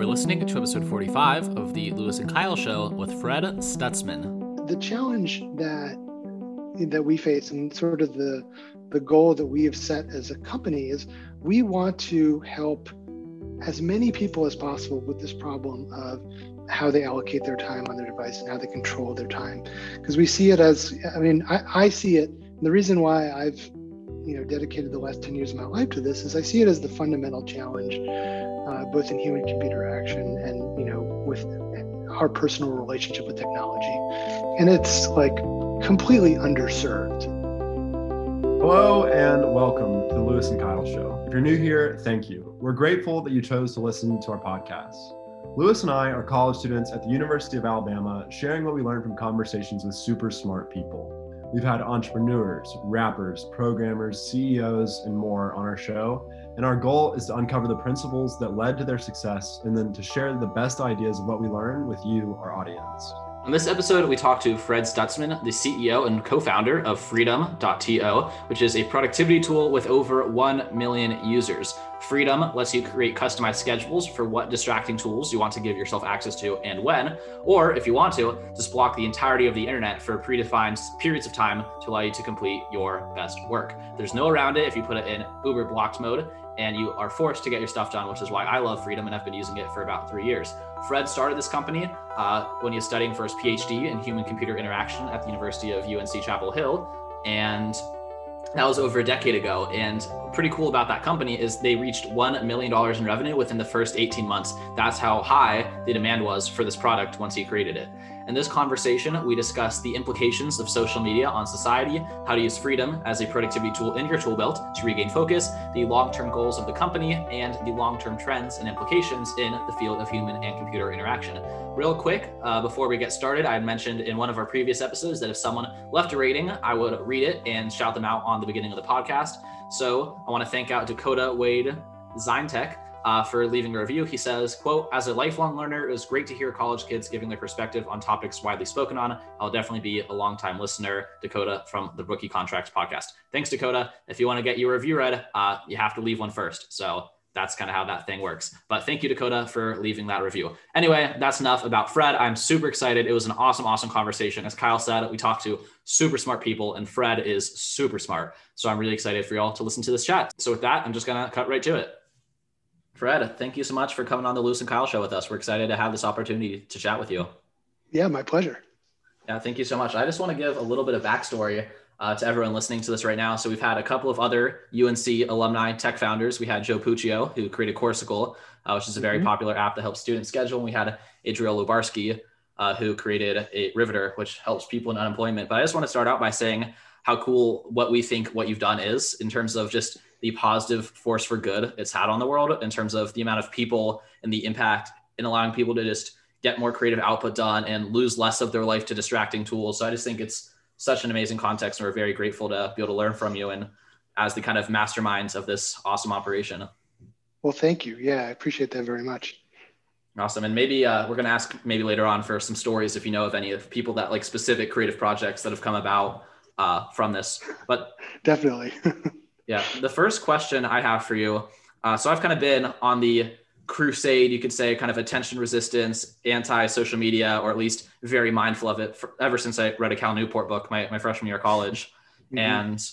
Are listening to episode 45 of the Louis and Kyle Show with Fred Stutzman. The challenge that that we face and sort of the the goal that we have set as a company is we want to help as many people as possible with this problem of how they allocate their time on their device and how they control their time because we see it as i mean I, I see it the reason why i've you know dedicated the last 10 years of my life to this is i see it as the fundamental challenge uh, both in human computer action and you know with our personal relationship with technology and it's like completely underserved Hello and welcome to the Louis and Kyle Show. If you're new here, thank you. We're grateful that you chose to listen to our podcast. Louis and I are college students at the University of Alabama, sharing what we learned from conversations with super smart people. We've had entrepreneurs, rappers, programmers, CEOs, and more on our show. And our goal is to uncover the principles that led to their success and then to share the best ideas of what we learn with you, our audience. On this episode, we talked to Fred Stutzman, the CEO and co founder of Freedom.to, which is a productivity tool with over 1 million users. Freedom lets you create customized schedules for what distracting tools you want to give yourself access to and when, or if you want to, just block the entirety of the internet for predefined periods of time to allow you to complete your best work. There's no around it if you put it in Uber blocked mode and you are forced to get your stuff done, which is why I love Freedom and I've been using it for about three years. Fred started this company uh, when he was studying for his PhD in human computer interaction at the University of UNC Chapel Hill. And that was over a decade ago. And pretty cool about that company is they reached $1 million in revenue within the first 18 months. That's how high the demand was for this product once he created it. In this conversation, we discuss the implications of social media on society, how to use freedom as a productivity tool in your tool belt to regain focus, the long term goals of the company, and the long term trends and implications in the field of human and computer interaction. Real quick, uh, before we get started, I had mentioned in one of our previous episodes that if someone left a rating, I would read it and shout them out on the beginning of the podcast. So I want to thank out Dakota Wade Zintech uh, for leaving a review. He says, quote, as a lifelong learner, it was great to hear college kids giving their perspective on topics widely spoken on. I'll definitely be a longtime listener, Dakota from the Rookie Contracts podcast. Thanks, Dakota. If you want to get your review read, uh, you have to leave one first. So that's kind of how that thing works. But thank you, Dakota, for leaving that review. Anyway, that's enough about Fred. I'm super excited. It was an awesome, awesome conversation. As Kyle said, we talked to super smart people, and Fred is super smart. So I'm really excited for y'all to listen to this chat. So with that, I'm just going to cut right to it. Fred, thank you so much for coming on the Louis and Kyle show with us. We're excited to have this opportunity to chat with you. Yeah, my pleasure. Yeah, thank you so much. I just want to give a little bit of backstory uh, to everyone listening to this right now. So we've had a couple of other UNC alumni tech founders. We had Joe Puccio, who created Coursicle, uh, which is a very mm-hmm. popular app that helps students schedule. And we had Adriel Lubarski, uh, who created a Riveter, which helps people in unemployment. But I just want to start out by saying how cool what we think what you've done is in terms of just the positive force for good it's had on the world in terms of the amount of people and the impact in allowing people to just get more creative output done and lose less of their life to distracting tools. So I just think it's such an amazing context and we're very grateful to be able to learn from you and as the kind of masterminds of this awesome operation. Well, thank you. Yeah, I appreciate that very much. Awesome. And maybe uh, we're going to ask maybe later on for some stories if you know of any of people that like specific creative projects that have come about uh, from this. But definitely. Yeah. The first question I have for you. Uh, so I've kind of been on the crusade, you could say, kind of attention resistance, anti social media, or at least very mindful of it for, ever since I read a Cal Newport book my, my freshman year of college. Mm-hmm. And,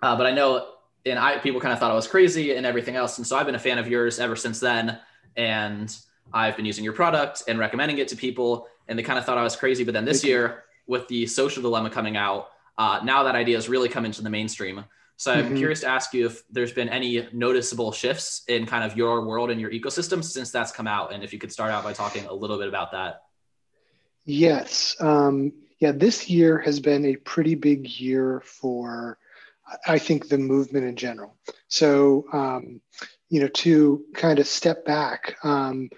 uh, but I know, and I, people kind of thought I was crazy and everything else. And so I've been a fan of yours ever since then. And I've been using your product and recommending it to people. And they kind of thought I was crazy. But then this year, with the social dilemma coming out, uh, now that idea has really come into the mainstream. So I'm mm-hmm. curious to ask you if there's been any noticeable shifts in kind of your world and your ecosystem since that's come out, and if you could start out by talking a little bit about that. Yes, um, yeah, this year has been a pretty big year for, I think, the movement in general. So, um, you know, to kind of step back, um,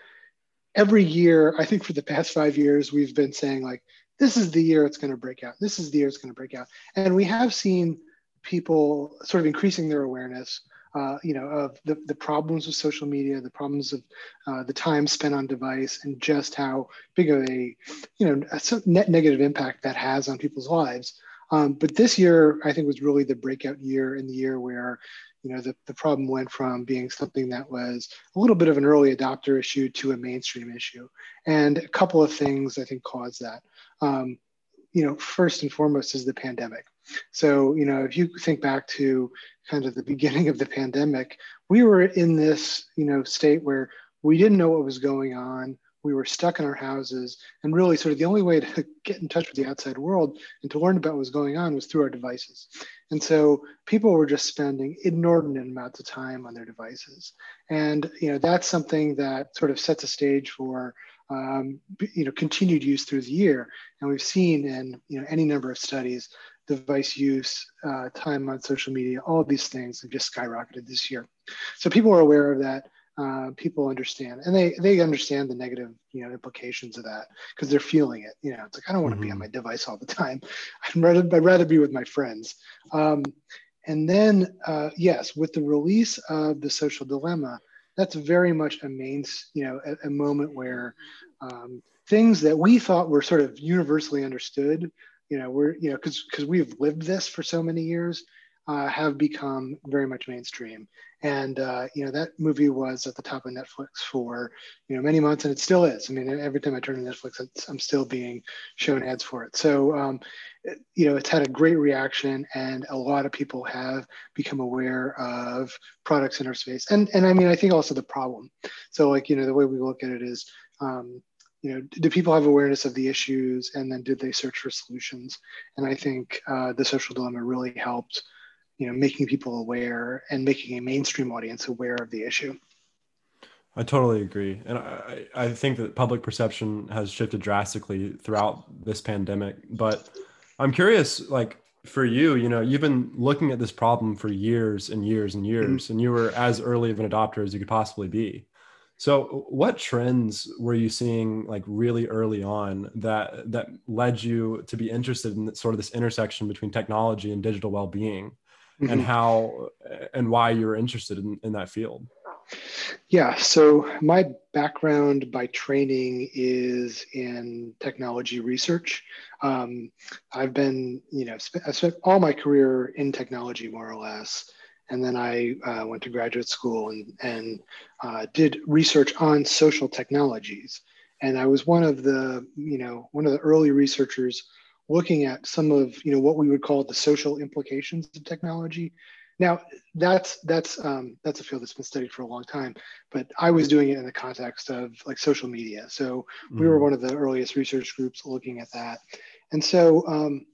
every year, I think for the past five years, we've been saying like, this is the year it's going to break out. This is the year it's going to break out, and we have seen people sort of increasing their awareness uh, you know, of the, the problems with social media, the problems of uh, the time spent on device, and just how big of a, you know, a net negative impact that has on people's lives. Um, but this year, I think, was really the breakout year in the year where, you know, the, the problem went from being something that was a little bit of an early adopter issue to a mainstream issue. And a couple of things I think caused that. Um, you know, first and foremost is the pandemic. So, you know, if you think back to kind of the beginning of the pandemic, we were in this, you know, state where we didn't know what was going on. We were stuck in our houses. And really sort of the only way to get in touch with the outside world and to learn about what was going on was through our devices. And so people were just spending inordinate amounts of time on their devices. And you know that's something that sort of sets a stage for um, you know continued use through the year. And we've seen in you know any number of studies device use uh, time on social media all of these things have just skyrocketed this year so people are aware of that uh, people understand and they they understand the negative you know implications of that because they're feeling it you know it's like i don't want to mm-hmm. be on mm-hmm. my device all the time i'd rather, I'd rather be with my friends um, and then uh, yes with the release of the social dilemma that's very much a main you know a, a moment where um, things that we thought were sort of universally understood you know we're you know because because we've lived this for so many years uh, have become very much mainstream. And uh, you know that movie was at the top of Netflix for you know many months, and it still is. I mean, every time I turn to Netflix, I'm still being shown ads for it. So um, it, you know, it's had a great reaction, and a lot of people have become aware of products in our space. And and I mean, I think also the problem. So like you know, the way we look at it is. Um, you know, do people have awareness of the issues, and then did they search for solutions? And I think uh, the social dilemma really helped you know making people aware and making a mainstream audience aware of the issue i totally agree and i, I think that public perception has shifted drastically throughout this pandemic but i'm curious like for you you know you've been looking at this problem for years and years and years mm-hmm. and you were as early of an adopter as you could possibly be so what trends were you seeing like really early on that that led you to be interested in sort of this intersection between technology and digital well-being mm-hmm. and how and why you're interested in, in that field. Yeah, so my background by training is in technology research. Um, I've been, you know, sp- I spent all my career in technology more or less. And then I uh, went to graduate school and, and uh, did research on social technologies. And I was one of the, you know, one of the early researchers looking at some of you know what we would call the social implications of technology. Now that's that's um, that's a field that's been studied for a long time, but I was doing it in the context of like social media. So we were mm-hmm. one of the earliest research groups looking at that, and so um,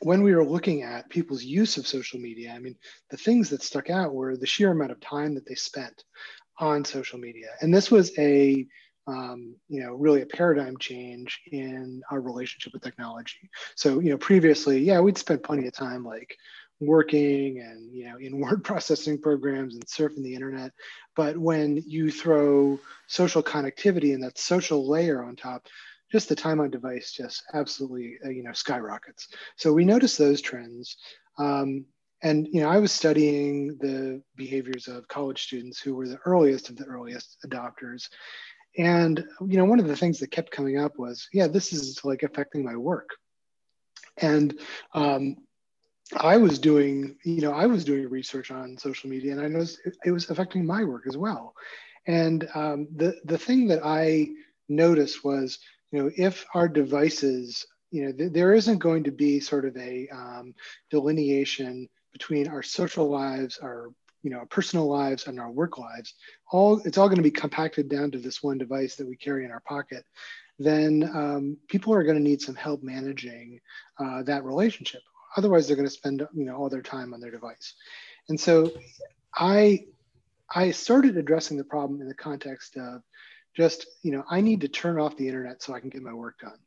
when we were looking at people's use of social media, I mean the things that stuck out were the sheer amount of time that they spent on social media, and this was a um, you know, really a paradigm change in our relationship with technology. So, you know, previously, yeah, we'd spend plenty of time like working and, you know, in word processing programs and surfing the internet. But when you throw social connectivity and that social layer on top, just the time on device just absolutely, uh, you know, skyrockets. So we noticed those trends. Um, and you know, I was studying the behaviors of college students who were the earliest of the earliest adopters, and you know, one of the things that kept coming up was, yeah, this is like affecting my work. And um, I was doing, you know, I was doing research on social media, and I noticed it, it was affecting my work as well. And um, the the thing that I noticed was, you know, if our devices, you know, th- there isn't going to be sort of a um, delineation between our social lives, our you know, our personal lives and our work lives, all it's all going to be compacted down to this one device that we carry in our pocket, then um, people are going to need some help managing uh, that relationship. Otherwise, they're going to spend you know all their time on their device. And so, I I started addressing the problem in the context of just you know I need to turn off the internet so I can get my work done,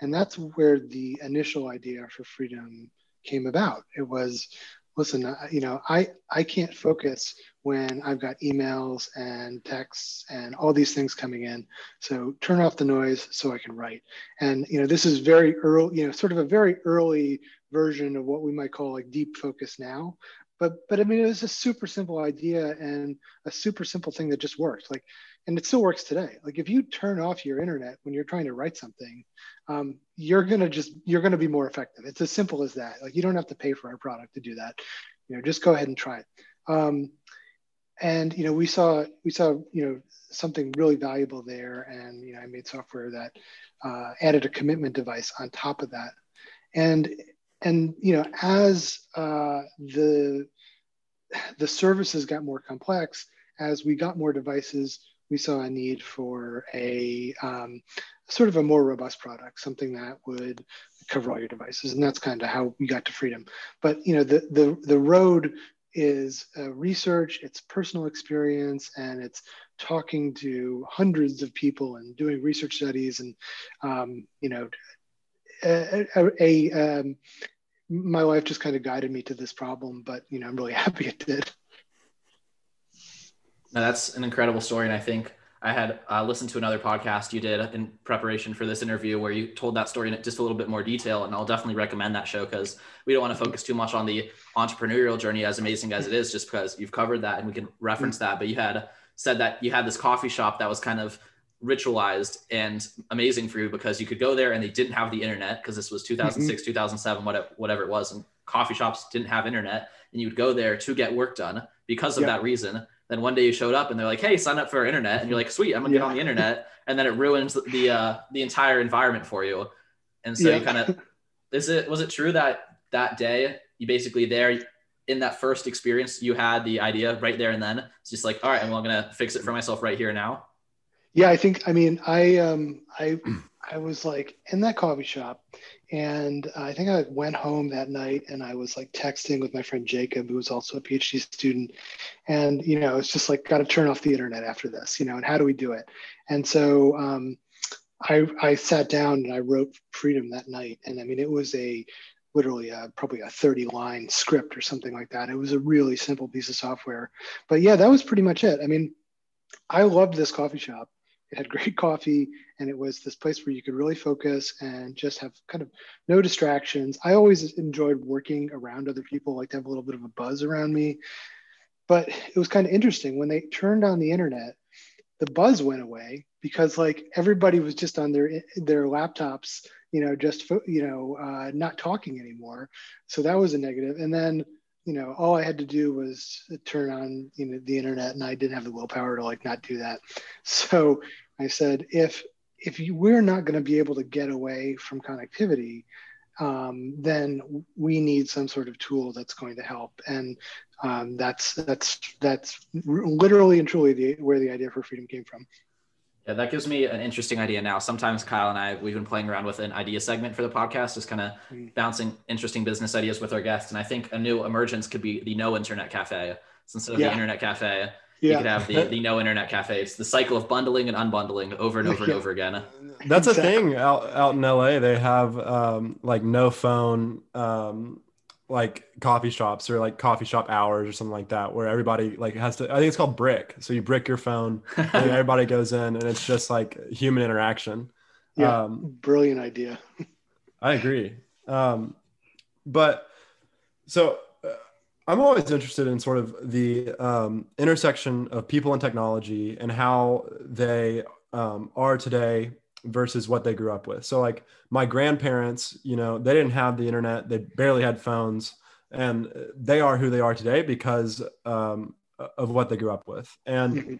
and that's where the initial idea for freedom came about. It was listen, you know, I, I can't focus when I've got emails and texts and all these things coming in. So turn off the noise so I can write. And, you know, this is very early, you know, sort of a very early version of what we might call like deep focus now. But, but I mean, it was a super simple idea and a super simple thing that just worked. Like, and it still works today. Like if you turn off your internet when you're trying to write something, um, you're gonna just you're gonna be more effective. It's as simple as that. Like you don't have to pay for our product to do that. You know, just go ahead and try it. Um, and you know, we saw we saw you know something really valuable there, and you know, I made software that uh, added a commitment device on top of that, and and you know, as uh, the the services got more complex, as we got more devices, we saw a need for a um, sort of a more robust product, something that would cover all your devices, and that's kind of how we got to freedom. But you know, the the the road is uh, research, it's personal experience, and it's talking to hundreds of people and doing research studies, and um, you know, a, a, a um, my wife just kind of guided me to this problem, but you know, I'm really happy it did. Now that's an incredible story, and I think I had uh, listened to another podcast you did in preparation for this interview where you told that story in just a little bit more detail. And I'll definitely recommend that show because we don't want to focus too much on the entrepreneurial journey, as amazing as it is, just because you've covered that and we can reference that. But you had said that you had this coffee shop that was kind of ritualized and amazing for you because you could go there and they didn't have the internet because this was 2006, mm-hmm. 2007, whatever, whatever it was. And coffee shops didn't have internet and you would go there to get work done because of that reason then one day you showed up and they're like, "Hey, sign up for our internet," and you're like, "Sweet, I'm gonna yeah. get on the internet," and then it ruins the uh, the entire environment for you. And so yeah. you kind of is it was it true that that day you basically there in that first experience you had the idea right there and then it's just like all right well i'm gonna fix it for myself right here now yeah i think i mean i um i I was like in that coffee shop, and I think I went home that night and I was like texting with my friend Jacob, who was also a PhD student, and you know it's just like got to turn off the internet after this, you know, and how do we do it? And so um, I I sat down and I wrote Freedom that night, and I mean it was a literally a, probably a 30 line script or something like that. It was a really simple piece of software, but yeah, that was pretty much it. I mean, I loved this coffee shop it had great coffee and it was this place where you could really focus and just have kind of no distractions. I always enjoyed working around other people, like to have a little bit of a buzz around me. But it was kind of interesting when they turned on the internet, the buzz went away because like everybody was just on their their laptops, you know, just you know, uh, not talking anymore. So that was a negative. And then you know, all I had to do was turn on, you know, the internet, and I didn't have the willpower to like not do that. So I said, if if you, we're not going to be able to get away from connectivity, um, then we need some sort of tool that's going to help. And um, that's that's that's literally and truly the, where the idea for freedom came from. Yeah, that gives me an interesting idea now. Sometimes Kyle and I, we've been playing around with an idea segment for the podcast, just kind of mm. bouncing interesting business ideas with our guests. And I think a new emergence could be the no internet cafe. So instead of yeah. the internet cafe, yeah. you could have the, the no internet cafe. It's the cycle of bundling and unbundling over and over and over again. That's a thing out, out in LA. They have um, like no phone um, like coffee shops or like coffee shop hours or something like that where everybody like has to i think it's called brick. So you brick your phone and everybody goes in and it's just like human interaction. Yeah um, brilliant idea. I agree. Um, but so uh, i'm always interested in sort of the um, intersection of people and technology and how they um, are today versus what they grew up with. So like my grandparents, you know, they didn't have the internet, they barely had phones, and they are who they are today because um, of what they grew up with. And mm-hmm.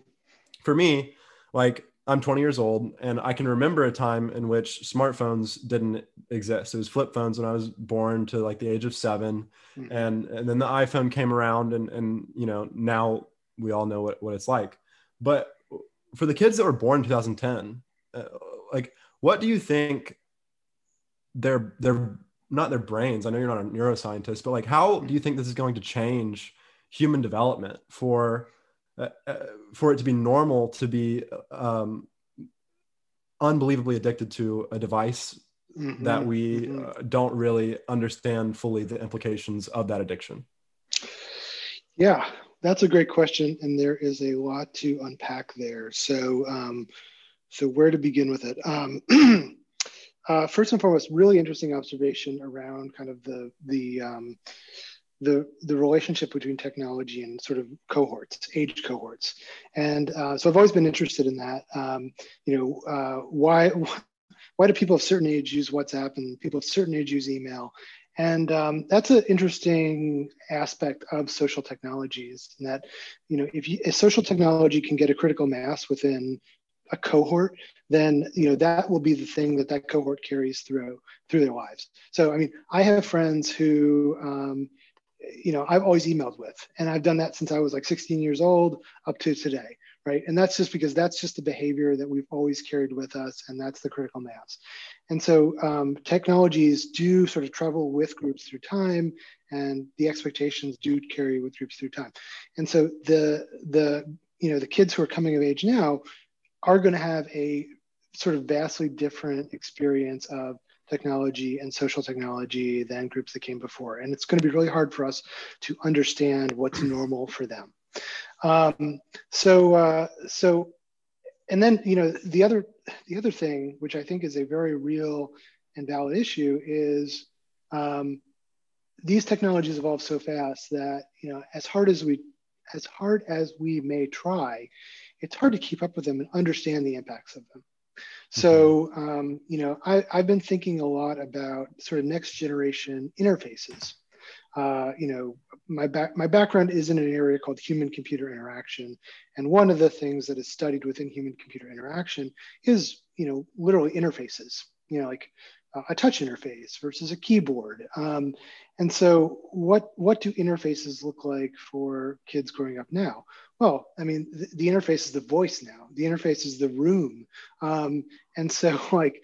for me, like I'm 20 years old, and I can remember a time in which smartphones didn't exist. It was flip phones when I was born to like the age of 7 mm-hmm. and and then the iPhone came around, and and you know now we all know what what it's like. But for the kids that were born in 2010, uh, like what do you think their their not their brains i know you're not a neuroscientist but like how do you think this is going to change human development for uh, uh, for it to be normal to be um, unbelievably addicted to a device mm-hmm, that we mm-hmm. uh, don't really understand fully the implications of that addiction? Yeah that's a great question and there is a lot to unpack there. So um, so where to begin with it? Um, uh, first and foremost, really interesting observation around kind of the the um, the the relationship between technology and sort of cohorts, age cohorts, and uh, so I've always been interested in that. Um, you know, uh, why why do people of certain age use WhatsApp and people of certain age use email? And um, that's an interesting aspect of social technologies. And that, you know, if, you, if social technology can get a critical mass within a cohort, then you know that will be the thing that that cohort carries through through their lives. So I mean, I have friends who, um, you know, I've always emailed with, and I've done that since I was like 16 years old up to today right? And that's just because that's just the behavior that we've always carried with us, and that's the critical mass. And so um, technologies do sort of travel with groups through time, and the expectations do carry with groups through time. And so the the you know the kids who are coming of age now are going to have a sort of vastly different experience of technology and social technology than groups that came before. And it's going to be really hard for us to understand what's normal for them. Um, so, uh, so, and then you know the other the other thing, which I think is a very real and valid issue, is um, these technologies evolve so fast that you know as hard as we as hard as we may try, it's hard to keep up with them and understand the impacts of them. So, mm-hmm. um, you know, I, have been thinking a lot about sort of next generation interfaces uh, you know, my back my background is in an area called human computer interaction, and one of the things that is studied within human computer interaction is you know literally interfaces. You know, like a touch interface versus a keyboard. Um, and so, what what do interfaces look like for kids growing up now? Well, I mean, the, the interface is the voice now. The interface is the room, um, and so like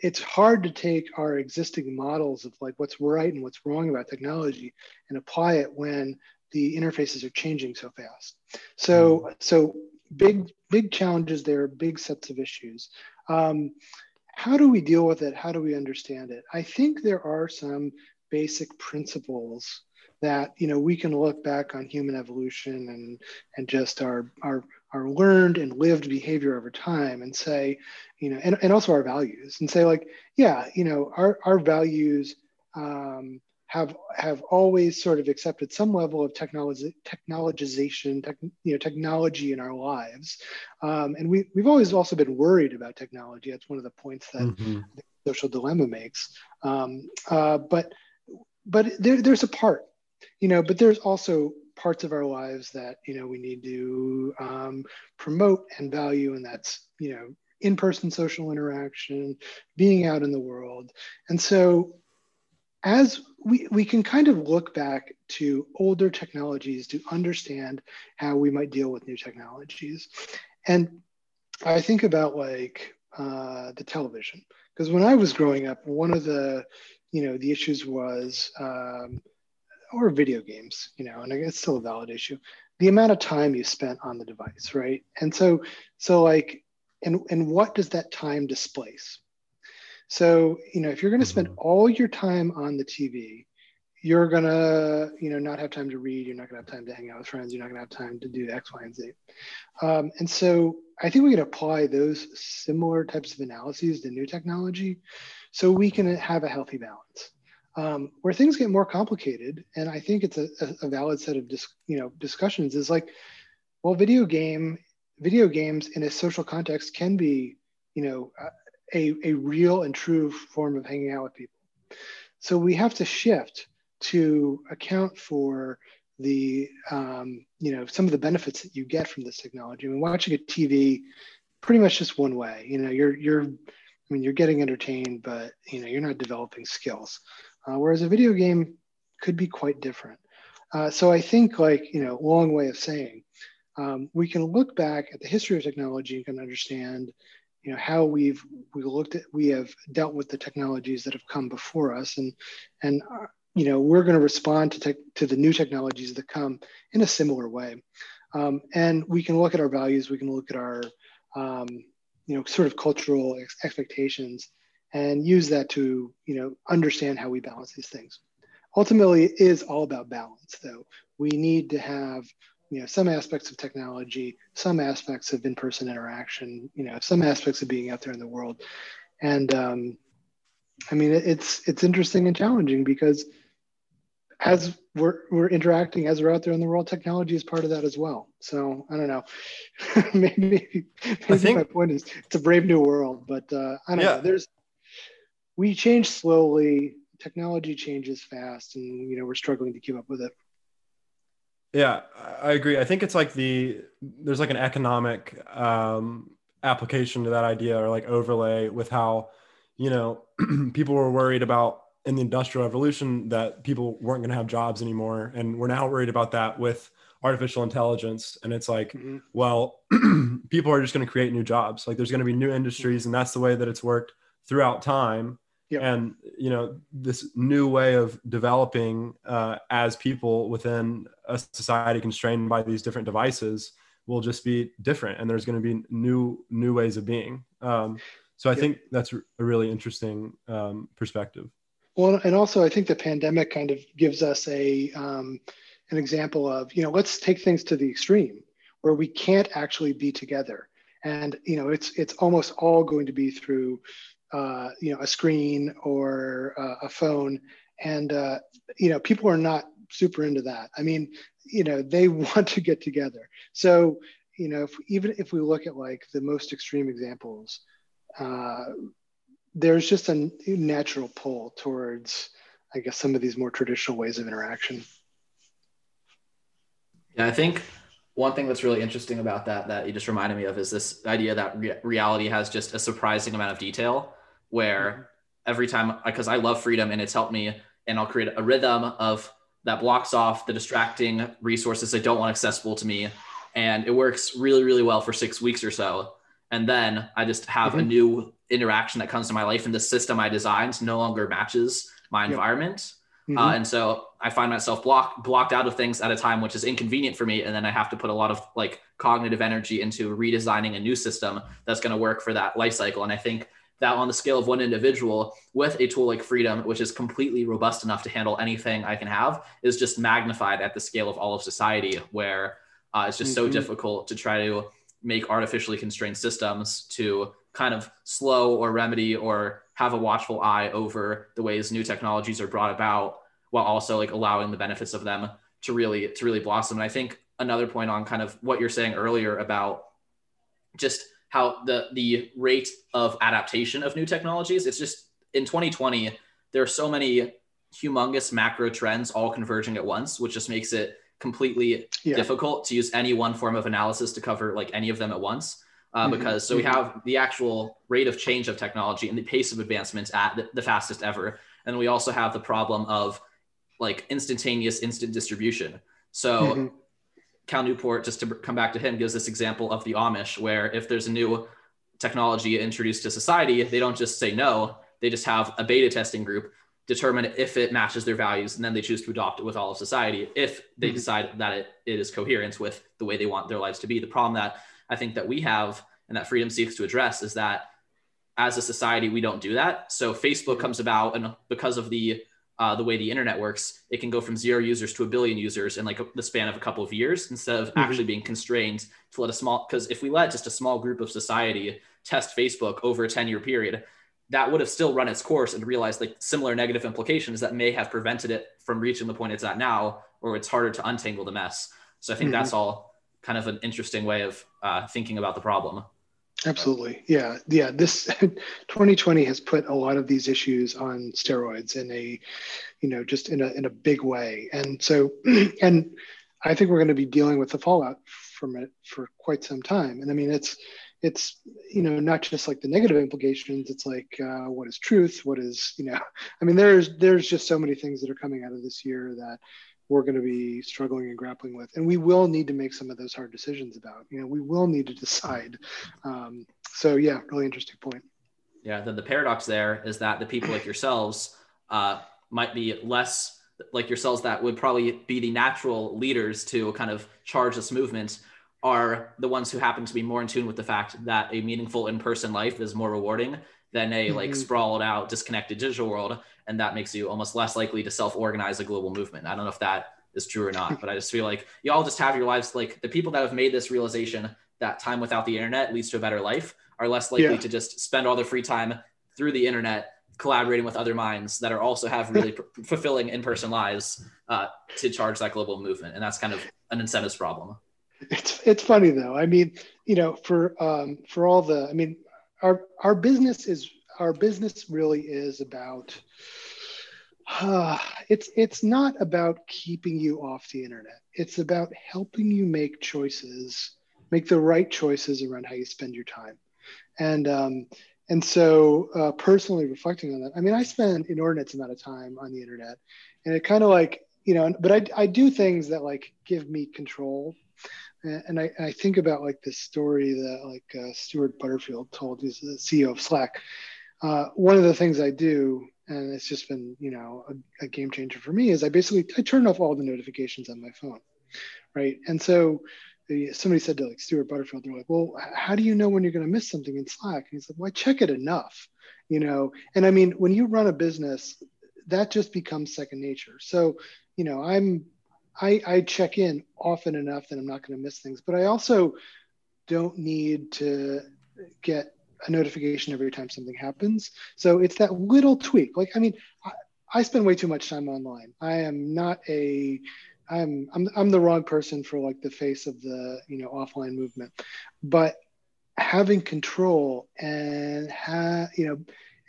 it's hard to take our existing models of like what's right and what's wrong about technology and apply it when the interfaces are changing so fast. So, mm-hmm. so big, big challenges there, big sets of issues. Um, how do we deal with it? How do we understand it? I think there are some basic principles that you know we can look back on human evolution and and just our our our learned and lived behavior over time and say you know and, and also our values and say like yeah you know our our values um, have have always sort of accepted some level of technology technologization tech, you know technology in our lives. Um, and we, we've always also been worried about technology. That's one of the points that mm-hmm. the social dilemma makes. Um, uh, but but there, there's a part you know but there's also parts of our lives that you know we need to um, promote and value and that's you know in-person social interaction being out in the world. And so as we, we can kind of look back to older technologies to understand how we might deal with new technologies and i think about like uh, the television because when i was growing up one of the you know the issues was um, or video games, you know, and it's still a valid issue. The amount of time you spent on the device, right? And so, so like, and and what does that time displace? So, you know, if you're going to spend mm-hmm. all your time on the TV, you're gonna, you know, not have time to read. You're not gonna have time to hang out with friends. You're not gonna have time to do X, Y, and Z. Um, and so, I think we can apply those similar types of analyses to new technology, so we can have a healthy balance. Um, where things get more complicated, and I think it's a, a valid set of dis, you know discussions is like, well, video game video games in a social context can be you know a, a real and true form of hanging out with people. So we have to shift to account for the um, you know some of the benefits that you get from this technology. I mean, watching a TV, pretty much just one way. You know, you're you're I mean, you're getting entertained, but you know, you're not developing skills uh, whereas a video game could be quite different. Uh, so I think like, you know, long way of saying, um, we can look back at the history of technology and can understand, you know, how we've we looked at we have dealt with the technologies that have come before us, and and uh, you know we're going to respond to te- to the new technologies that come in a similar way, um, and we can look at our values, we can look at our um, you know sort of cultural ex- expectations and use that to you know understand how we balance these things. Ultimately it is all about balance though. We need to have you know some aspects of technology some aspects of in-person interaction you know some aspects of being out there in the world. And um, i mean it's it's interesting and challenging because as we're, we're interacting as we're out there in the world technology is part of that as well. So i don't know. Maybe, maybe I think, my point is it's a brave new world but uh, i don't yeah. know there's we change slowly, technology changes fast, and you know we're struggling to keep up with it. Yeah, I agree. I think it's like the there's like an economic um, application to that idea or like overlay with how you know people were worried about in the industrial revolution that people weren't going to have jobs anymore and we're now worried about that with artificial intelligence and it's like mm-hmm. well people are just going to create new jobs like there's going to be new industries and that's the way that it's worked throughout time yep. and you know this new way of developing uh, as people within a society constrained by these different devices will just be different and there's going to be new new ways of being um, so i yep. think that's a really interesting um, perspective well and also i think the pandemic kind of gives us a um, an example of you know let's take things to the extreme where we can't actually be together and you know it's it's almost all going to be through uh, you know a screen or uh, a phone. And uh, you know people are not super into that. I mean you know they want to get together. So you know if, even if we look at like the most extreme examples uh, there's just a natural pull towards i guess some of these more traditional ways of interaction. Yeah i think one thing that's really interesting about that that you just reminded me of is this idea that re- reality has just a surprising amount of detail where mm-hmm. every time because I love freedom and it's helped me and I'll create a rhythm of that blocks off the distracting resources I don't want accessible to me and it works really really well for 6 weeks or so and then I just have mm-hmm. a new interaction that comes to my life and the system I designed no longer matches my yep. environment Mm-hmm. Uh, and so I find myself blocked blocked out of things at a time which is inconvenient for me, and then I have to put a lot of like cognitive energy into redesigning a new system that's going to work for that life cycle. And I think that on the scale of one individual with a tool like freedom which is completely robust enough to handle anything i can have is just magnified at the scale of all of society where uh, it's just mm-hmm. so difficult to try to make artificially constrained systems to kind of slow or remedy or have a watchful eye over the ways new technologies are brought about while also like allowing the benefits of them to really to really blossom and i think another point on kind of what you're saying earlier about just how the the rate of adaptation of new technologies it's just in 2020 there are so many humongous macro trends all converging at once which just makes it completely yeah. difficult to use any one form of analysis to cover like any of them at once uh, mm-hmm. because so we mm-hmm. have the actual rate of change of technology and the pace of advancements at the, the fastest ever and we also have the problem of like instantaneous instant distribution so mm-hmm. Cal newport just to come back to him gives this example of the amish where if there's a new technology introduced to society they don't just say no they just have a beta testing group determine if it matches their values and then they choose to adopt it with all of society if they mm-hmm. decide that it, it is coherent with the way they want their lives to be the problem that I think that we have and that freedom seeks to address is that as a society we don't do that. So Facebook comes about, and because of the uh, the way the internet works, it can go from zero users to a billion users in like a, the span of a couple of years instead of mm-hmm. actually being constrained to let a small. Because if we let just a small group of society test Facebook over a ten year period, that would have still run its course and realized like similar negative implications that may have prevented it from reaching the point it's at now, or it's harder to untangle the mess. So I think mm-hmm. that's all kind of an interesting way of uh, thinking about the problem. Absolutely. Yeah. Yeah. This 2020 has put a lot of these issues on steroids in a, you know, just in a, in a big way. And so, and I think we're going to be dealing with the fallout from it for quite some time. And I mean, it's, it's, you know, not just like the negative implications. It's like, uh, what is truth? What is, you know, I mean, there's, there's just so many things that are coming out of this year that we're going to be struggling and grappling with. And we will need to make some of those hard decisions about, you know, we will need to decide. Um, so yeah, really interesting point. Yeah. Then the paradox there is that the people like yourselves uh, might be less like yourselves that would probably be the natural leaders to kind of charge this movement are the ones who happen to be more in tune with the fact that a meaningful in-person life is more rewarding than a mm-hmm. like sprawled out disconnected digital world and that makes you almost less likely to self-organize a global movement. I don't know if that is true or not, but I just feel like you all just have your lives like the people that have made this realization that time without the internet leads to a better life are less likely yeah. to just spend all their free time through the internet collaborating with other minds that are also have really fulfilling in-person lives uh, to charge that global movement and that's kind of an incentives problem it's it's funny though i mean you know for um, for all the i mean our our business is our business really is about Uh, it's it's not about keeping you off the internet. It's about helping you make choices, make the right choices around how you spend your time. And um, and so uh, personally reflecting on that, I mean, I spend inordinate amount of time on the internet, and it kind of like you know, but I I do things that like give me control. And I, I think about like this story that like uh, Stewart Butterfield told, he's the CEO of Slack. Uh, one of the things I do and it's just been you know a, a, game changer for me is i basically i turn off all the notifications on my phone right? And so somebody said to like stewart butterfield they're like well how do you know when you're going to miss something in slack? And he's like well i check it enough you know? And i mean when you run a business that just becomes second nature. So you know i'm i i check in often enough that i'm not going to miss things but i also don't need to get a notification every time something happens. So it's that little tweak. Like, I mean, I, I spend way too much time online. I am not a I'm, I'm I'm the wrong person for like the face of the you know offline movement, but having control and ha, you know,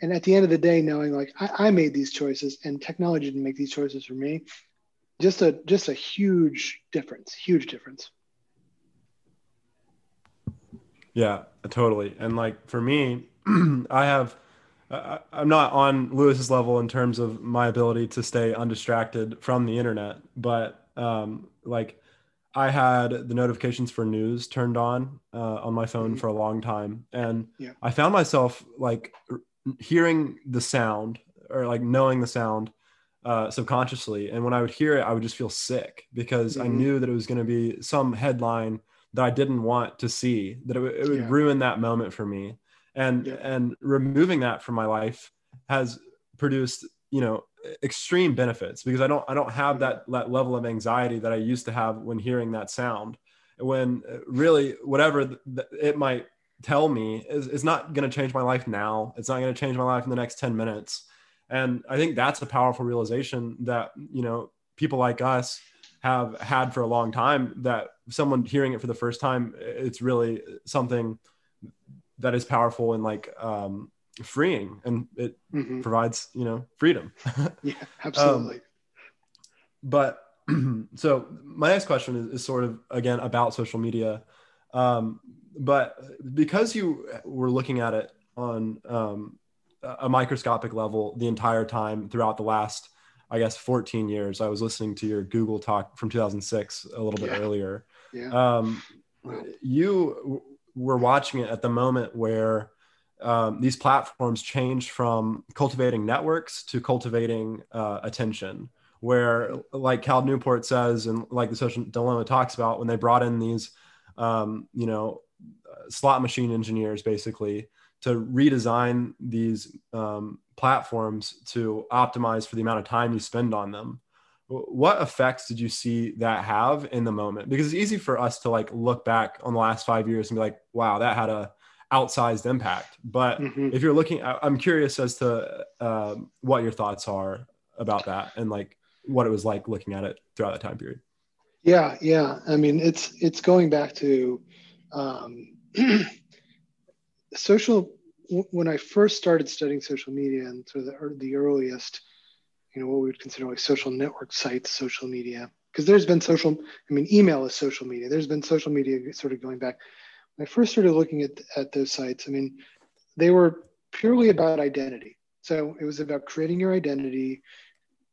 and at the end of the day, knowing like I, I made these choices and technology didn't make these choices for me, just a just a huge difference, huge difference. Yeah, totally. And like for me, I have, I, I'm not on Louis's level in terms of my ability to stay undistracted from the internet, but um, like I had the notifications for news turned on uh, on my phone mm-hmm. for a long time, and yeah. I found myself like hearing the sound or like knowing the sound uh, subconsciously, and when I would hear it, I would just feel sick because mm-hmm. I knew that it was going to be some headline that I didn't want to see, that it, it would yeah. ruin that moment for me. And yeah. and removing that from my life has produced, you know, extreme benefits because I don't I don't have that that level of anxiety that I used to have when hearing that sound. When uh, really whatever th- it might tell me is, is not going to change my life now. It's not going to change my life in the next 10 minutes. And I think that's a powerful realization that, you know, people like us have had for a long time that someone hearing it for the first time it's really something that is powerful and like um, freeing and it mm-hmm. provides you know freedom. Yeah absolutely. Um, but so my next question is, is, sort of again about social media. Um, but because you were looking at it on um, a microscopic level the entire time throughout the last I guess 14 years. I was listening to your Google talk from 2006 a little bit yeah. earlier. Yeah. Um, You were watching it at the moment where um, these platforms changed from cultivating networks to cultivating uh, attention. Where, like Cal Newport says, and like the social dilemma talks about, when they brought in these, um, you know, slot machine engineers basically to redesign these um, platforms to optimize for the amount of time you spend on them. What effects did you see that have in the moment? Because it's easy for us to like look back on the last five years and be like wow that had a outsized impact. But mm-hmm. if you're looking i'm curious as to uh, what your thoughts are about that and like what it was like looking at it throughout that time period. Yeah yeah. I mean it's it's going back to um, social when I first started studying social media and sort of the, the earliest, you know, what we would consider like social network sites, social media, because there's been social, I mean, email is social media. There's been social media sort of going back. When I first started looking at, at those sites, I mean, they were purely about identity. So it was about creating your identity,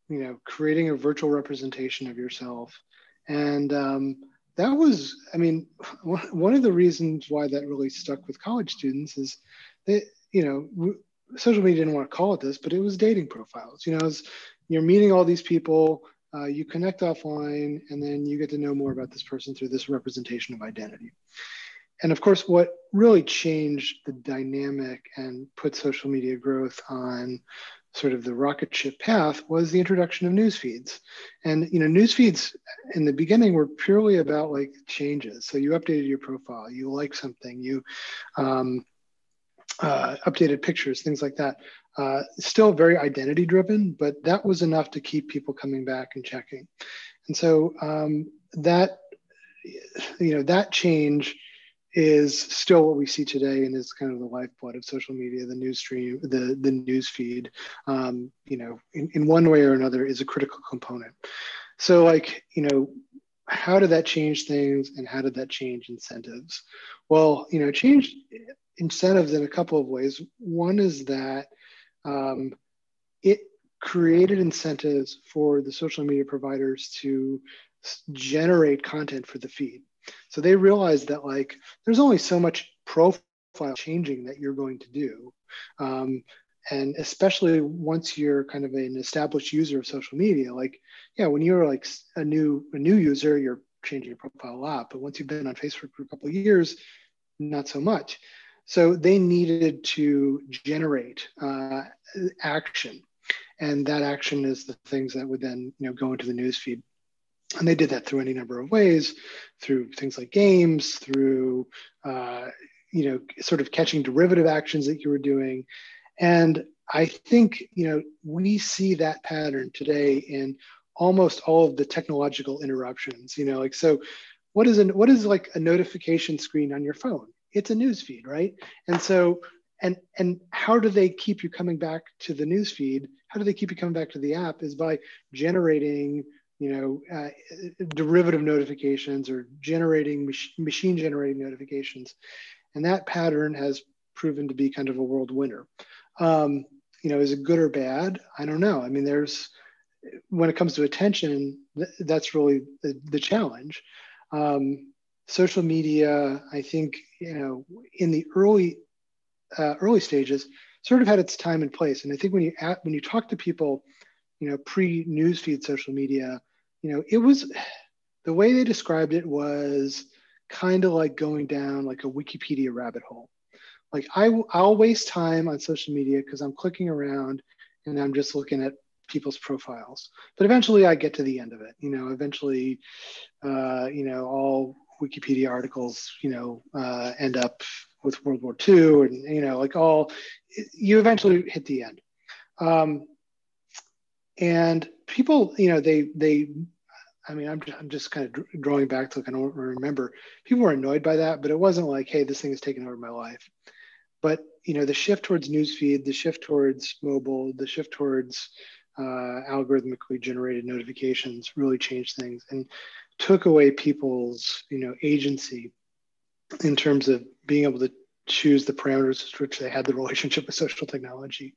you know, creating a virtual representation of yourself. And um, that was, I mean, one of the reasons why that really stuck with college students is they, you know, social media didn't want to call it this, but it was dating profiles. You know, you're meeting all these people, uh, you connect offline, and then you get to know more about this person through this representation of identity. And of course, what really changed the dynamic and put social media growth on sort of the rocket ship path was the introduction of news feeds. And you know, news feeds in the beginning were purely about like changes. So you updated your profile, you like something, you um, uh, updated pictures, things like that. Uh, still very identity driven, but that was enough to keep people coming back and checking. And so um, that, you know, that change is still what we see today and is kind of the lifeblood of social media the news stream the the news feed um, you know in, in one way or another is a critical component. So like you know how did that change things and how did that change incentives? Well you know change incentives in a couple of ways. One is that um, it created incentives for the social media providers to generate content for the feed so they realized that like there's only so much profile changing that you're going to do. Um, and especially once you're kind of an established user of social media, like, yeah, when you're like a new a new user, you're changing your profile a lot. But once you've been on Facebook for a couple of years, not so much. So they needed to generate uh, action, and that action is the things that would then you know go into the newsfeed and they did that through any number of ways through things like games through uh, you know sort of catching derivative actions that you were doing. And i think you know we see that pattern today in almost all of the technological interruptions you know like so what is an what is like a notification screen on your phone? It's a news feed right? And so and and how do they keep you coming back to the news feed? How do they keep you coming back to the app is by generating you know, uh, derivative notifications or generating mach- machine generating notifications. And that pattern has proven to be kind of a world winner. Um, you know, is it good or bad? I don't know. I mean, there's, when it comes to attention, th- that's really the, the challenge. Um, social media, I think, you know, in the early, uh, early stages, sort of had its time and place. And I think when you, at, when you talk to people, you know, pre newsfeed social media, you know, it was the way they described it was kind of like going down like a Wikipedia rabbit hole. Like I, I'll waste time on social media because I'm clicking around and I'm just looking at people's profiles. But eventually, I get to the end of it. You know, eventually, uh, you know, all Wikipedia articles, you know, uh, end up with World War II, and you know, like all, you eventually hit the end. Um, and people you know they they i mean i'm, I'm just kind of drawing back to like i don't remember. People were annoyed by that but it wasn't like hey this thing is taking over my life. But you know the shift towards newsfeed the shift towards mobile the shift towards uh, algorithmically generated notifications really changed things and took away people's you know agency in terms of being able to choose the parameters with which they had the relationship with social technology.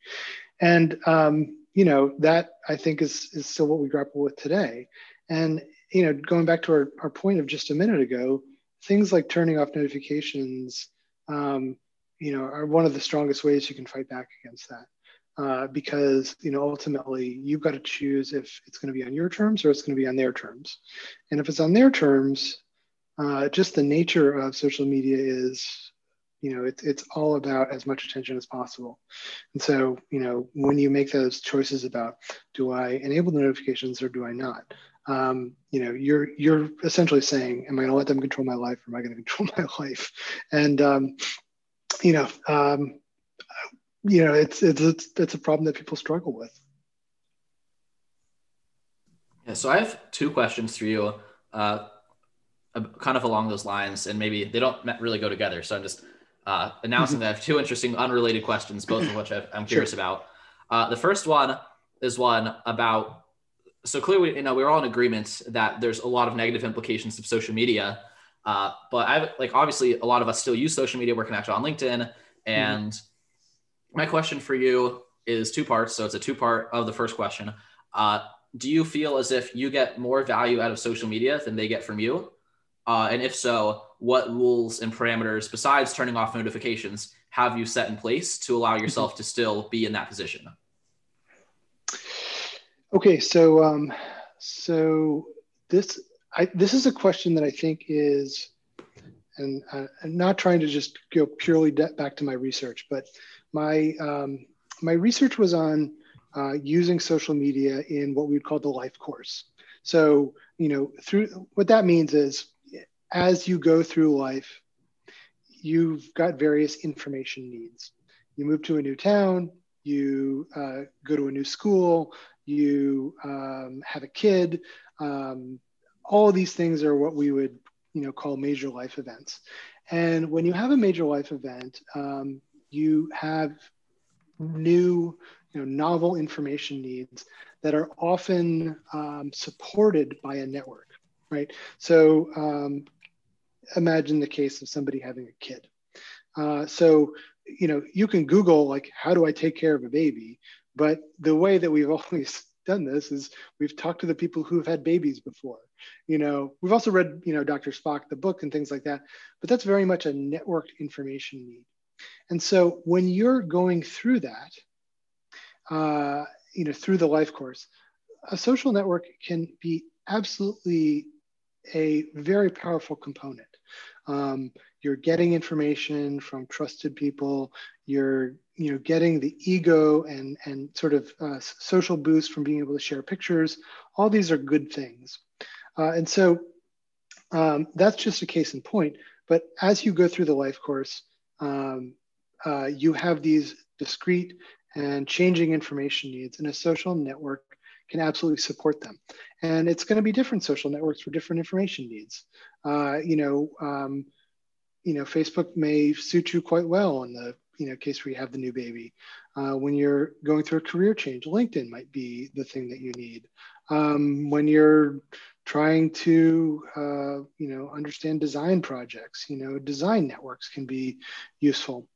And um, you know that i think is is still what we grapple with today. And you know going back to our, our point of just a minute ago things like turning off notifications um, you know are one of the strongest ways you can fight back against that. Uh, because you know ultimately you've got to choose if it's going to be on your terms or it's going to be on their terms. And if it's on their terms uh, just the nature of social media is you know it's it's all about as much attention as possible. And so you know when you make those choices about do i enable the notifications or do i not? Um, you know you're you're essentially saying am i going to let them control my life or am i going to control my life? And um, you know um, you know it's, it's it's it's a problem that people struggle with. Yeah so i have two questions for you uh, kind of along those lines and maybe they don't really go together so i'm just uh, announcing mm-hmm. that I have two interesting unrelated questions, both of which i am curious sure. about. Uh, the first one is one about so clearly, you know, we're all in agreement that there's a lot of negative implications of social media. Uh, but I like obviously a lot of us still use social media. We're connected on LinkedIn, and mm-hmm. my question for you is two parts. So it's a two part of the first question. Uh, do you feel as if you get more value out of social media than they get from you? Uh, and if so, what rules and parameters besides turning off notifications have you set in place to allow yourself to still be in that position? Okay, so um, so this I, this is a question that I think is, and uh, I'm not trying to just go purely de- back to my research, but my um, my research was on uh, using social media in what we would call the life course. So you know, through what that means is as you go through life, you've got various information needs. You move to a new town, you uh, go to a new school, you um, have a kid. Um, all of these things are what we would, you know, call major life events. And when you have a major life event, um, you have new, you know, novel information needs that are often um, supported by a network, right? So um, imagine the case of somebody having a kid. Uh, so, you know, you can Google like, how do I take care of a baby? But the way that we've always done this is we've talked to the people who've had babies before. You know, we've also read, you know, Dr. Spock, the book and things like that, but that's very much a networked information need. And so when you're going through that, uh, you know, through the life course, a social network can be absolutely a very powerful component. Um, you're getting information from trusted people. You're you know getting the ego and and sort of uh, social boost from being able to share pictures. All these are good things, uh, and so um, that's just a case in point. But as you go through the life course, um, uh, you have these discrete and changing information needs, and a social network can absolutely support them. And it's going to be different social networks for different information needs. Uh, you know, um, you know, Facebook may suit you quite well in the you know case where you have the new baby. Uh, when you're going through a career change, LinkedIn might be the thing that you need. Um, when you're trying to uh, you know understand design projects, you know, design networks can be useful.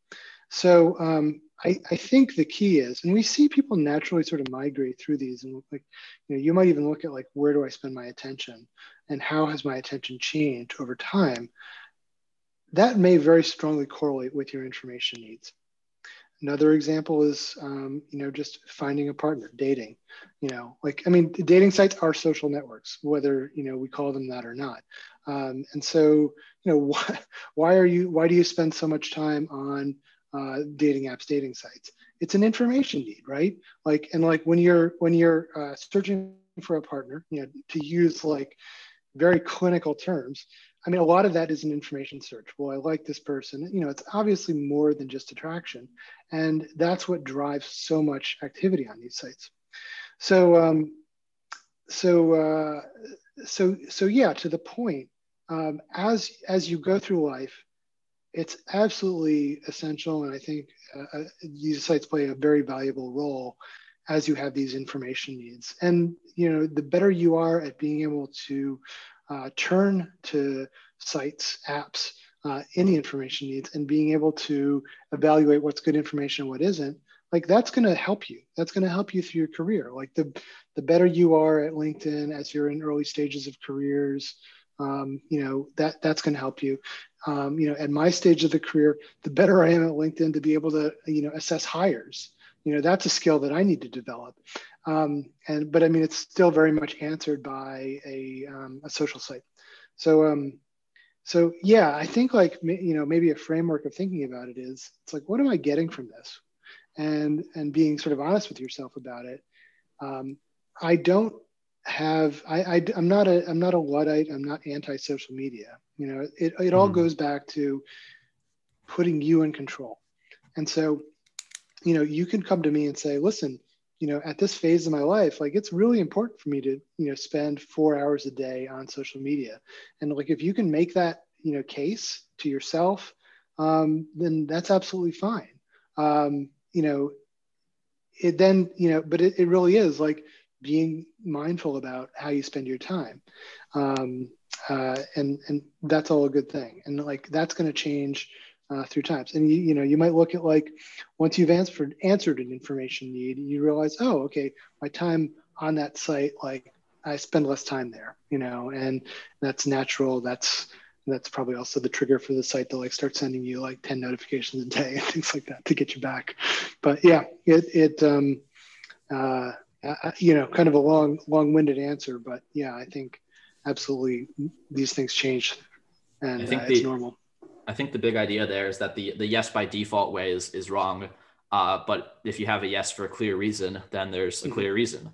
So um, I, I, think the key is, and we see people naturally sort of migrate through these, and like, you know, you might even look at like where do I spend my attention, and how has my attention changed over time. That may very strongly correlate with your information needs. Another example is, um, you know, just finding a partner, dating. You know, like I mean, dating sites are social networks, whether you know we call them that or not. Um, and so, you know, why, why are you? Why do you spend so much time on uh, dating apps, dating sites. It's an information need, right? Like, and like when you're when you're uh, searching for a partner, you know, to use like very clinical terms. I mean, a lot of that is an information search. Well, I like this person. You know, it's obviously more than just attraction, and that's what drives so much activity on these sites. So, um, so, uh, so, so, yeah. To the point, um, as as you go through life, it's absolutely essential. And I think uh, uh, these sites play a very valuable role as you have these information needs. And, you know, the better you are at being able to uh, turn to sites, apps, uh, any information needs and being able to evaluate what's good information and what isn't, like that's going to help you. That's going to help you through your career. Like the, the better you are at LinkedIn as you're in early stages of careers, um, you know that that's going to help you. Um, you know at my stage of the career the better i am at linkedin to be able to you know assess hires. You know that's a skill that i need to develop. Um, and but i mean it's still very much answered by a, um, a social site. So um, so yeah i think like you know maybe a framework of thinking about it is it's like what am i getting from this? And and being sort of honest with yourself about it. Um, i don't have I, I am not a I'm not a luddite. I'm not anti-social media. You know, it it all mm. goes back to putting you in control. And so, you know, you can come to me and say, listen, you know, at this phase of my life, like it's really important for me to, you know, spend four hours a day on social media. And like if you can make that, you know, case to yourself, um, then that's absolutely fine. Um, you know, it then, you know, but it, it really is like being mindful about how you spend your time. Um, uh, and, and that's all a good thing. And like, that's going to change uh, through times. And you, you know, you might look at like, once you've answered, answered an information need, you realize, oh, okay, my time on that site, like I spend less time there, you know, and that's natural. That's, that's probably also the trigger for the site to like start sending you like 10 notifications a day and things like that to get you back. But yeah, it, it, um, uh, uh, you know, kind of a long, long-winded answer, but yeah, I think absolutely these things change, and I think uh, the, it's normal. I think the big idea there is that the the yes by default way is is wrong, uh, but if you have a yes for a clear reason, then there's a mm-hmm. clear reason.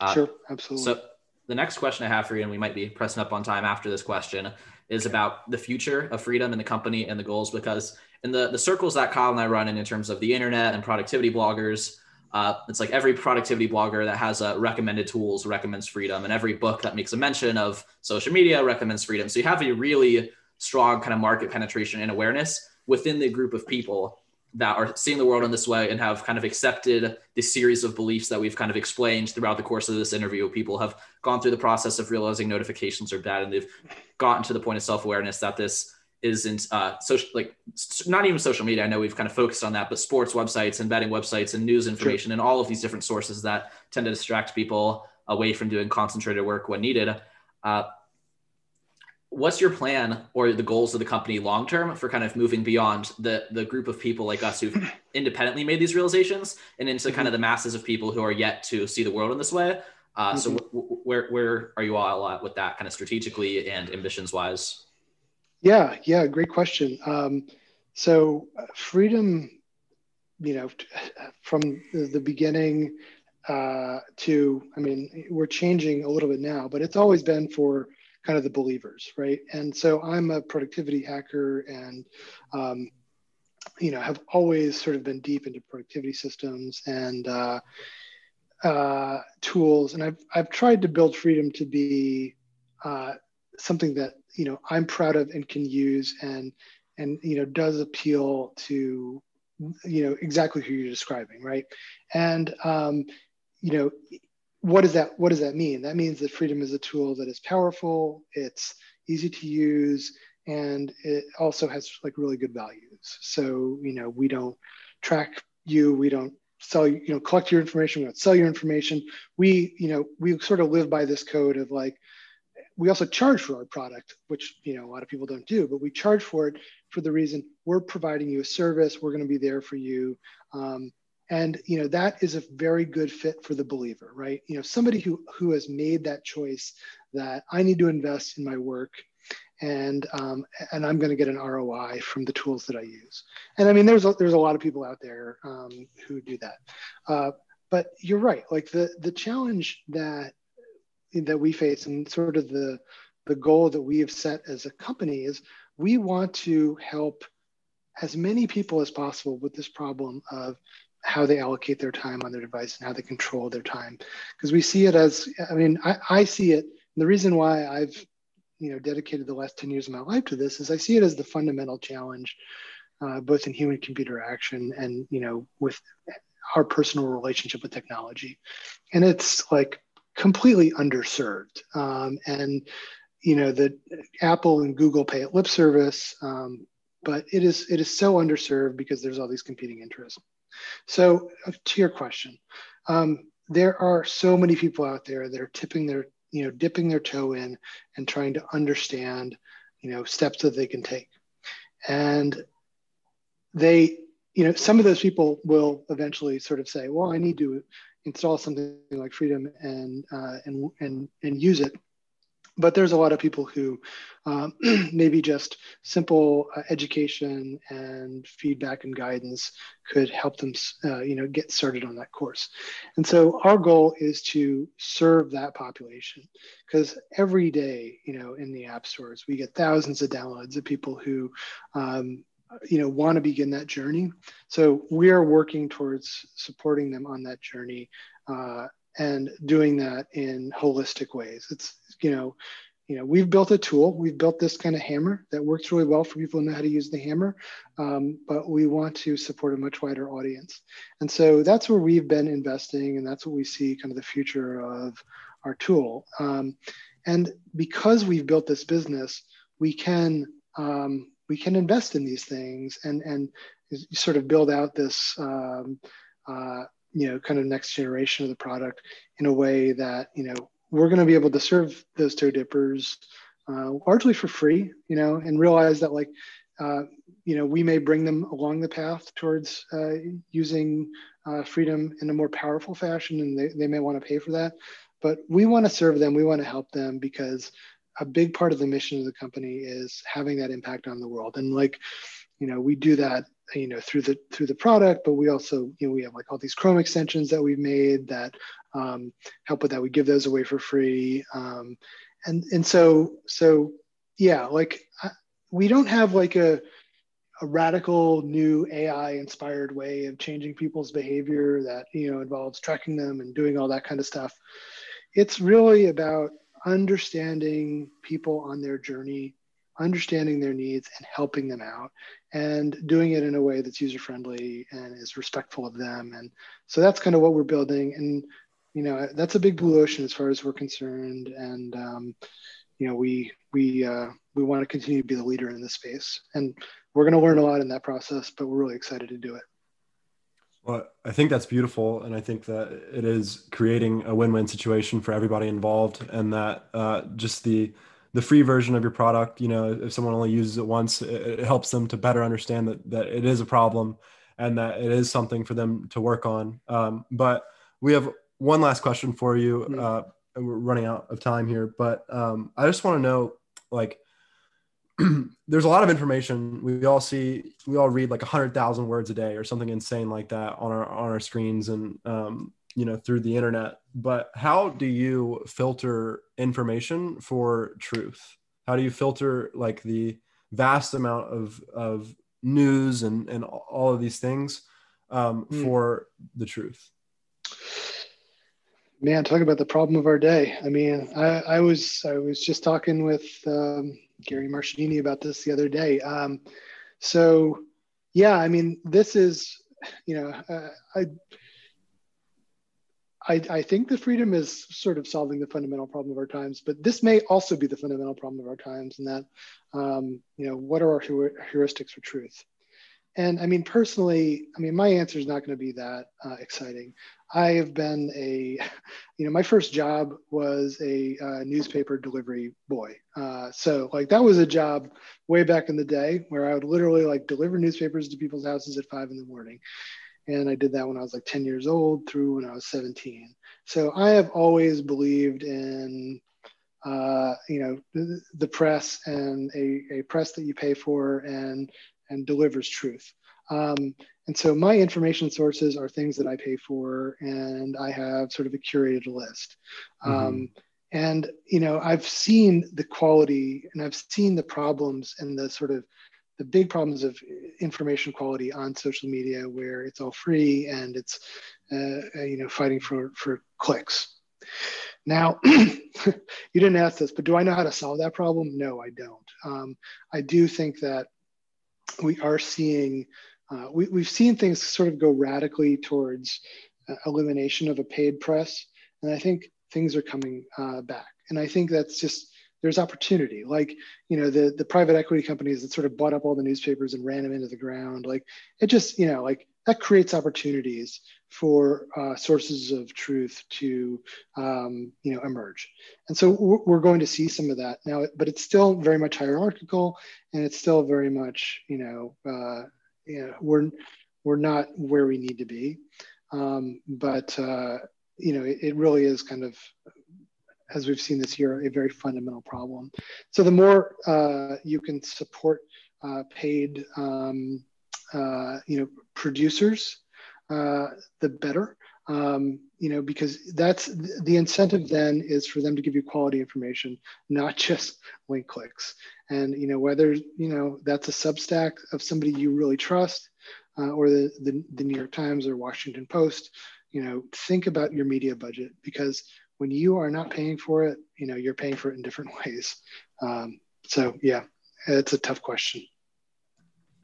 Uh, sure, absolutely. So the next question I have for you, and we might be pressing up on time after this question, is about the future of freedom in the company and the goals. Because in the the circles that Kyle and I run in, in terms of the internet and productivity bloggers, uh, it's like every productivity blogger that has a recommended tools recommends freedom, and every book that makes a mention of social media recommends freedom. So you have a really strong kind of market penetration and awareness within the group of people that are seeing the world in this way and have kind of accepted the series of beliefs that we've kind of explained throughout the course of this interview. People have gone through the process of realizing notifications are bad and they've gotten to the point of self awareness that this isn't uh, social, like not even social media. I know we've kind of focused on that, but sports websites and betting websites and news information sure. and all of these different sources that tend to distract people away from doing concentrated work when needed. Uh, what's your plan or the goals of the company long term for kind of moving beyond the the group of people like us who've independently made these realizations and into kind of the masses of people who are yet to see the world in this way uh, mm-hmm. so w- w- where where are you all at with that kind of strategically and ambitions wise yeah yeah great question um, so uh, freedom you know from the beginning uh, to i mean we're changing a little bit now but it's always been for kind of the believers, right? And so I'm a productivity hacker and, um, you know, have always sort of been deep into productivity systems and uh, uh, tools. And I've, I've tried to build freedom to be uh, something that, you know, I'm proud of and can use and, and, you know, does appeal to, you know, exactly who you're describing, right? And, um, you know, what does that what does that mean? That means that freedom is a tool that is powerful it's easy to use and it also has like really good values. So you know we don't track you we don't sell you know collect your information we don't sell your information. We you know we sort of live by this code of like we also charge for our product which you know a lot of people don't do but we charge for it for the reason we're providing you a service we're going to be there for you. Um, and you know that is a very good fit for the believer right? You know somebody who who has made that choice that i need to invest in my work and um, and i'm going to get an roi from the tools that i use. And i mean there's a, there's a lot of people out there um, who do that. Uh, but you're right. Like the the challenge that that we face and sort of the the goal that we have set as a company is we want to help as many people as possible with this problem of how they allocate their time on their device and how they control their time. Because we see it as i mean I, I see it the reason why i've you know dedicated the last 10 years of my life to this is i see it as the fundamental challenge uh, both in human computer action and you know with our personal relationship with technology. And it's like completely underserved um, and you know that apple and google pay lip service um, but it is it is so underserved because there's all these competing interests so, uh, to your question, um, there are so many people out there that are tipping their, you know, dipping their toe in and trying to understand, you know, steps that they can take. And they, you know, some of those people will eventually sort of say, well, I need to install something like Freedom and uh, and and and use it. But there's a lot of people who um, maybe just simple uh, education and feedback and guidance could help them uh, you know get started on that course. And so our goal is to serve that population because every day you know in the app stores we get thousands of downloads of people who um, you know want to begin that journey so we are working towards supporting them on that journey uh, and doing that in holistic ways. It's you know, you know, we've built a tool. We've built this kind of hammer that works really well for people who know how to use the hammer, um, but we want to support a much wider audience. And so that's where we've been investing, and that's what we see kind of the future of our tool. Um, and because we've built this business, we can um, we can invest in these things and and sort of build out this um, uh, you know kind of next generation of the product in a way that you know we're going to be able to serve those toe dippers uh, largely for free you know and realize that like uh, you know we may bring them along the path towards uh, using uh, freedom in a more powerful fashion and they, they may want to pay for that. But we want to serve them we want to help them because a big part of the mission of the company is having that impact on the world. And like you know we do that you know through the through the product but we also you know we have like all these chrome extensions that we've made that um, help with that. We give those away for free. Um, and and so so yeah like I, we don't have like a a radical new ai inspired way of changing people's behavior that you know involves tracking them and doing all that kind of stuff. It's really about understanding people on their journey understanding their needs and helping them out and doing it in a way that's user friendly and is respectful of them. And so that's kind of what we're building. And you know that's a big blue ocean as far as we're concerned. And um, you know we we uh, we want to continue to be the leader in this space. And we're going to learn a lot in that process but we're really excited to do it well, I think that's beautiful, and I think that it is creating a win-win situation for everybody involved, and that uh, just the the free version of your product, you know, if someone only uses it once, it, it, helps them to better understand that that it is a problem and that it is something for them to work on. Um, but we have one last question for you. Mm-hmm. Uh, we're running out of time here, but um, I just want to know, like, there's a lot of information. We all see we all read like a hundred thousand words a day or something insane like that on our on our screens and um, you know through the internet. But how do you filter information for truth? How do you filter like the vast amount of of news and and all of these things um, mm. for the truth? Man talk about the problem of our day. I mean i i was i was just talking with um, Gary Marchionini about this the other day. Um, so, yeah, I mean, this is, you know, uh, I, I, I think the freedom is sort of solving the fundamental problem of our times, but this may also be the fundamental problem of our times, and that, um, you know, what are our heuristics for truth? And I mean, personally, I mean, my answer is not going to be that uh, exciting. I have been a, you know, my first job was a uh, newspaper delivery boy. Uh, so like that was a job way back in the day where I would literally like deliver newspapers to people's houses at five in the morning. And I did that when I was like 10 years old through when I was 17. So I have always believed in, uh, you know, the, the press and a, a press that you pay for and and delivers truth. Um, and so my information sources are things that I pay for, and I have sort of a curated list. Mm-hmm. Um, and you know, I've seen the quality, and I've seen the problems and the sort of the big problems of information quality on social media, where it's all free and it's uh, uh you know fighting for for clicks. Now, you didn't ask this, but do I know how to solve that problem? No, I don't. Um, I do think that we are seeing, uh, we, we've seen things sort of go radically towards uh, elimination of a paid press. And I think things are coming uh, back. And I think that's just, there's opportunity. Like, you know, the, the private equity companies that sort of bought up all the newspapers and ran them into the ground. Like, it just, you know, like that creates opportunities for uh, sources of truth to um, you know emerge. And so we're going to see some of that. Now but it's still very much hierarchical and it's still very much you know uh, you know we're we're not where we need to be. Um, but uh, you know it, it really is kind of as we've seen this year a very fundamental problem. So the more uh, you can support uh, paid um, uh, you know producers, uh, the better. Um, you know, because that's the incentive then is for them to give you quality information, not just link clicks. And you know, whether you know that's a Substack of somebody you really trust, uh, or the, the the New York Times or Washington Post, you know, think about your media budget because when you are not paying for it, you know, you're paying for it in different ways. Um, so yeah, it's a tough question.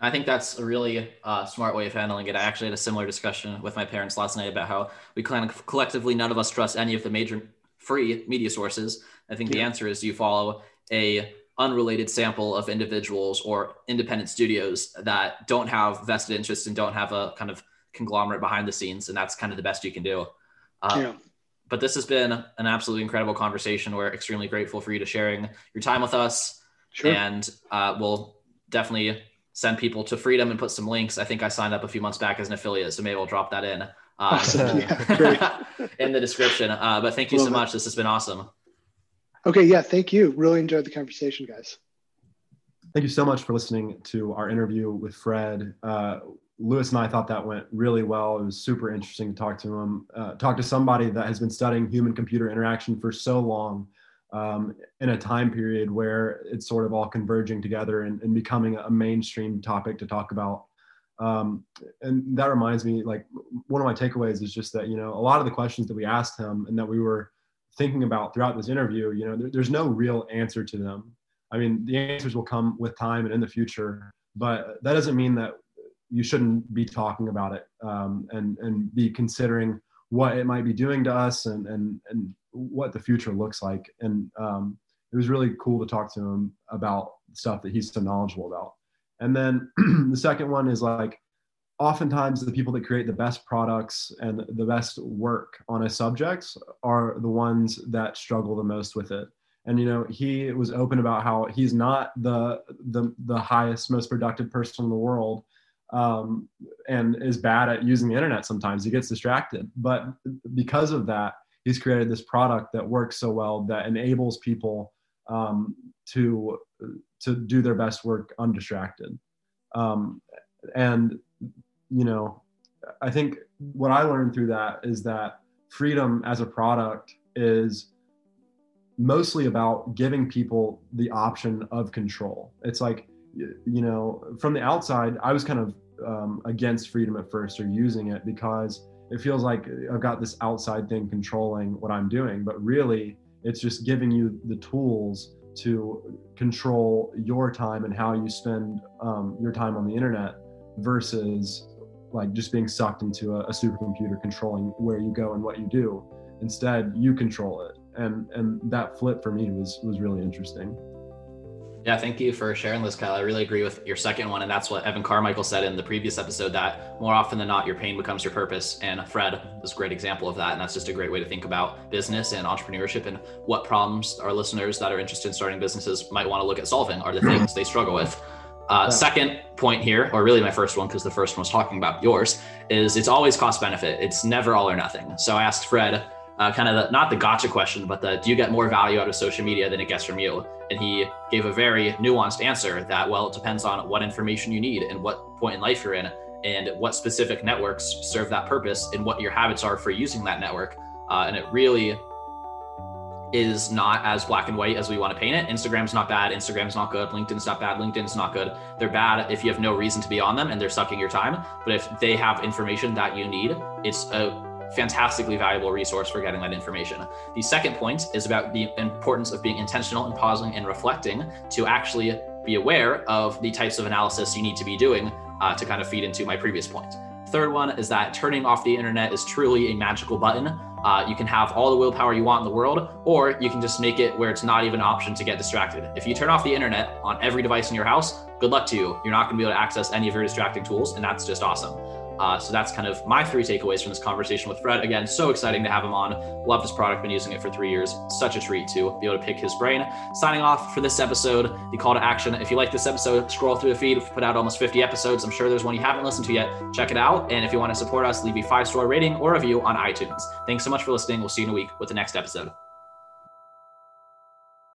I think that's a really uh, smart way of handling it. I actually had a similar discussion with my parents last night about how we kind of collectively, none of us trust any of the major free media sources. I think yeah. the answer is you follow a unrelated sample of individuals or independent studios that don't have vested interests and don't have a kind of conglomerate behind the scenes, and that's kind of the best you can do. Uh, yeah. But this has been an absolutely incredible conversation. We're extremely grateful for you to sharing your time with us, sure. and uh, we'll definitely send people to freedom and put some links. I think I signed up a few months back as an affiliate, so maybe we'll drop that in um, yeah, in the description. Uh, but thank you Love so much. It. This has been awesome. Okay, yeah, thank you. Really enjoyed the conversation, guys. Thank you so much for listening to our interview with Fred. Uh, Louis and I thought that went really well. It was super interesting to talk to him, uh, talk to somebody that has been studying human computer interaction for so long um, in a time period where it's sort of all converging together and, and becoming a mainstream topic to talk about. Um, and that reminds me, like one of my takeaways is just that you know a lot of the questions that we asked him and that we were thinking about throughout this interview, you know, there, there's no real answer to them. I mean, the answers will come with time and in the future, but that doesn't mean that you shouldn't be talking about it um, and and be considering what it might be doing to us and and and what the future looks like. And um, it was really cool to talk to him about stuff that he's so knowledgeable about. And then the second one is like oftentimes the people that create the best products and the best work on a subject are the ones that struggle the most with it and you know he was open about how he's not the the, the highest most productive person in the world um, and is bad at using the internet sometimes he gets distracted but because of that he's created this product that works so well that enables people um, to to do their best work undistracted um, and you know, I think what I learned through that is that freedom as a product is mostly about giving people the option of control. It's like, you know, from the outside, I was kind of um, against freedom at first or using it because it feels like I've got this outside thing controlling what I'm doing. But really, it's just giving you the tools to control your time and how you spend um, your time on the internet versus like just being sucked into a, a supercomputer controlling where you go and what you do. Instead, you control it, and and that flip for me was was really interesting. Yeah, thank you for sharing this, Kyle. I really agree with your second one. And that's what Evan Carmichael said in the previous episode that more often than not, your pain becomes your purpose. And Fred is a great example of that. And that's just a great way to think about business and entrepreneurship and what problems our listeners that are interested in starting businesses might want to look at solving are the things they struggle with. Uh, yeah. Second point here, or really my first one, because the first one was talking about yours, is it's always cost benefit. It's never all or nothing. So I asked Fred, uh, kind of the, not the gotcha question, but the do you get more value out of social media than it gets from you? And he gave a very nuanced answer that, well, it depends on what information you need and what point in life you're in and what specific networks serve that purpose and what your habits are for using that network. Uh, and it really is not as black and white as we want to paint it. Instagram's not bad. Instagram's not good. LinkedIn's not bad. LinkedIn's not good. They're bad if you have no reason to be on them and they're sucking your time. But if they have information that you need, it's a fantastically valuable resource for getting that information. The second point is about the importance of being intentional and pausing and reflecting to actually be aware of the types of analysis you need to be doing uh, to kind of feed into my previous point. Third one is that turning off the internet is truly a magical button. Uh, you can have all the willpower you want in the world, or you can just make it where it's not even an option to get distracted. If you turn off the internet on every device in your house, good luck to you. You're not going to be able to access any of your distracting tools, and that's just awesome. Uh, so that's kind of my three takeaways from this conversation with Fred. Again, so exciting to have him on. Love this product, been using it for three years. Such a treat to be able to pick his brain. Signing off for this episode, the call to action. If you like this episode, scroll through the feed. We've put out almost 50 episodes. I'm sure there's one you haven't listened to yet. Check it out. And if you want to support us, leave a five star rating or a review on iTunes. Thanks so much for listening. We'll see you in a week with the next episode.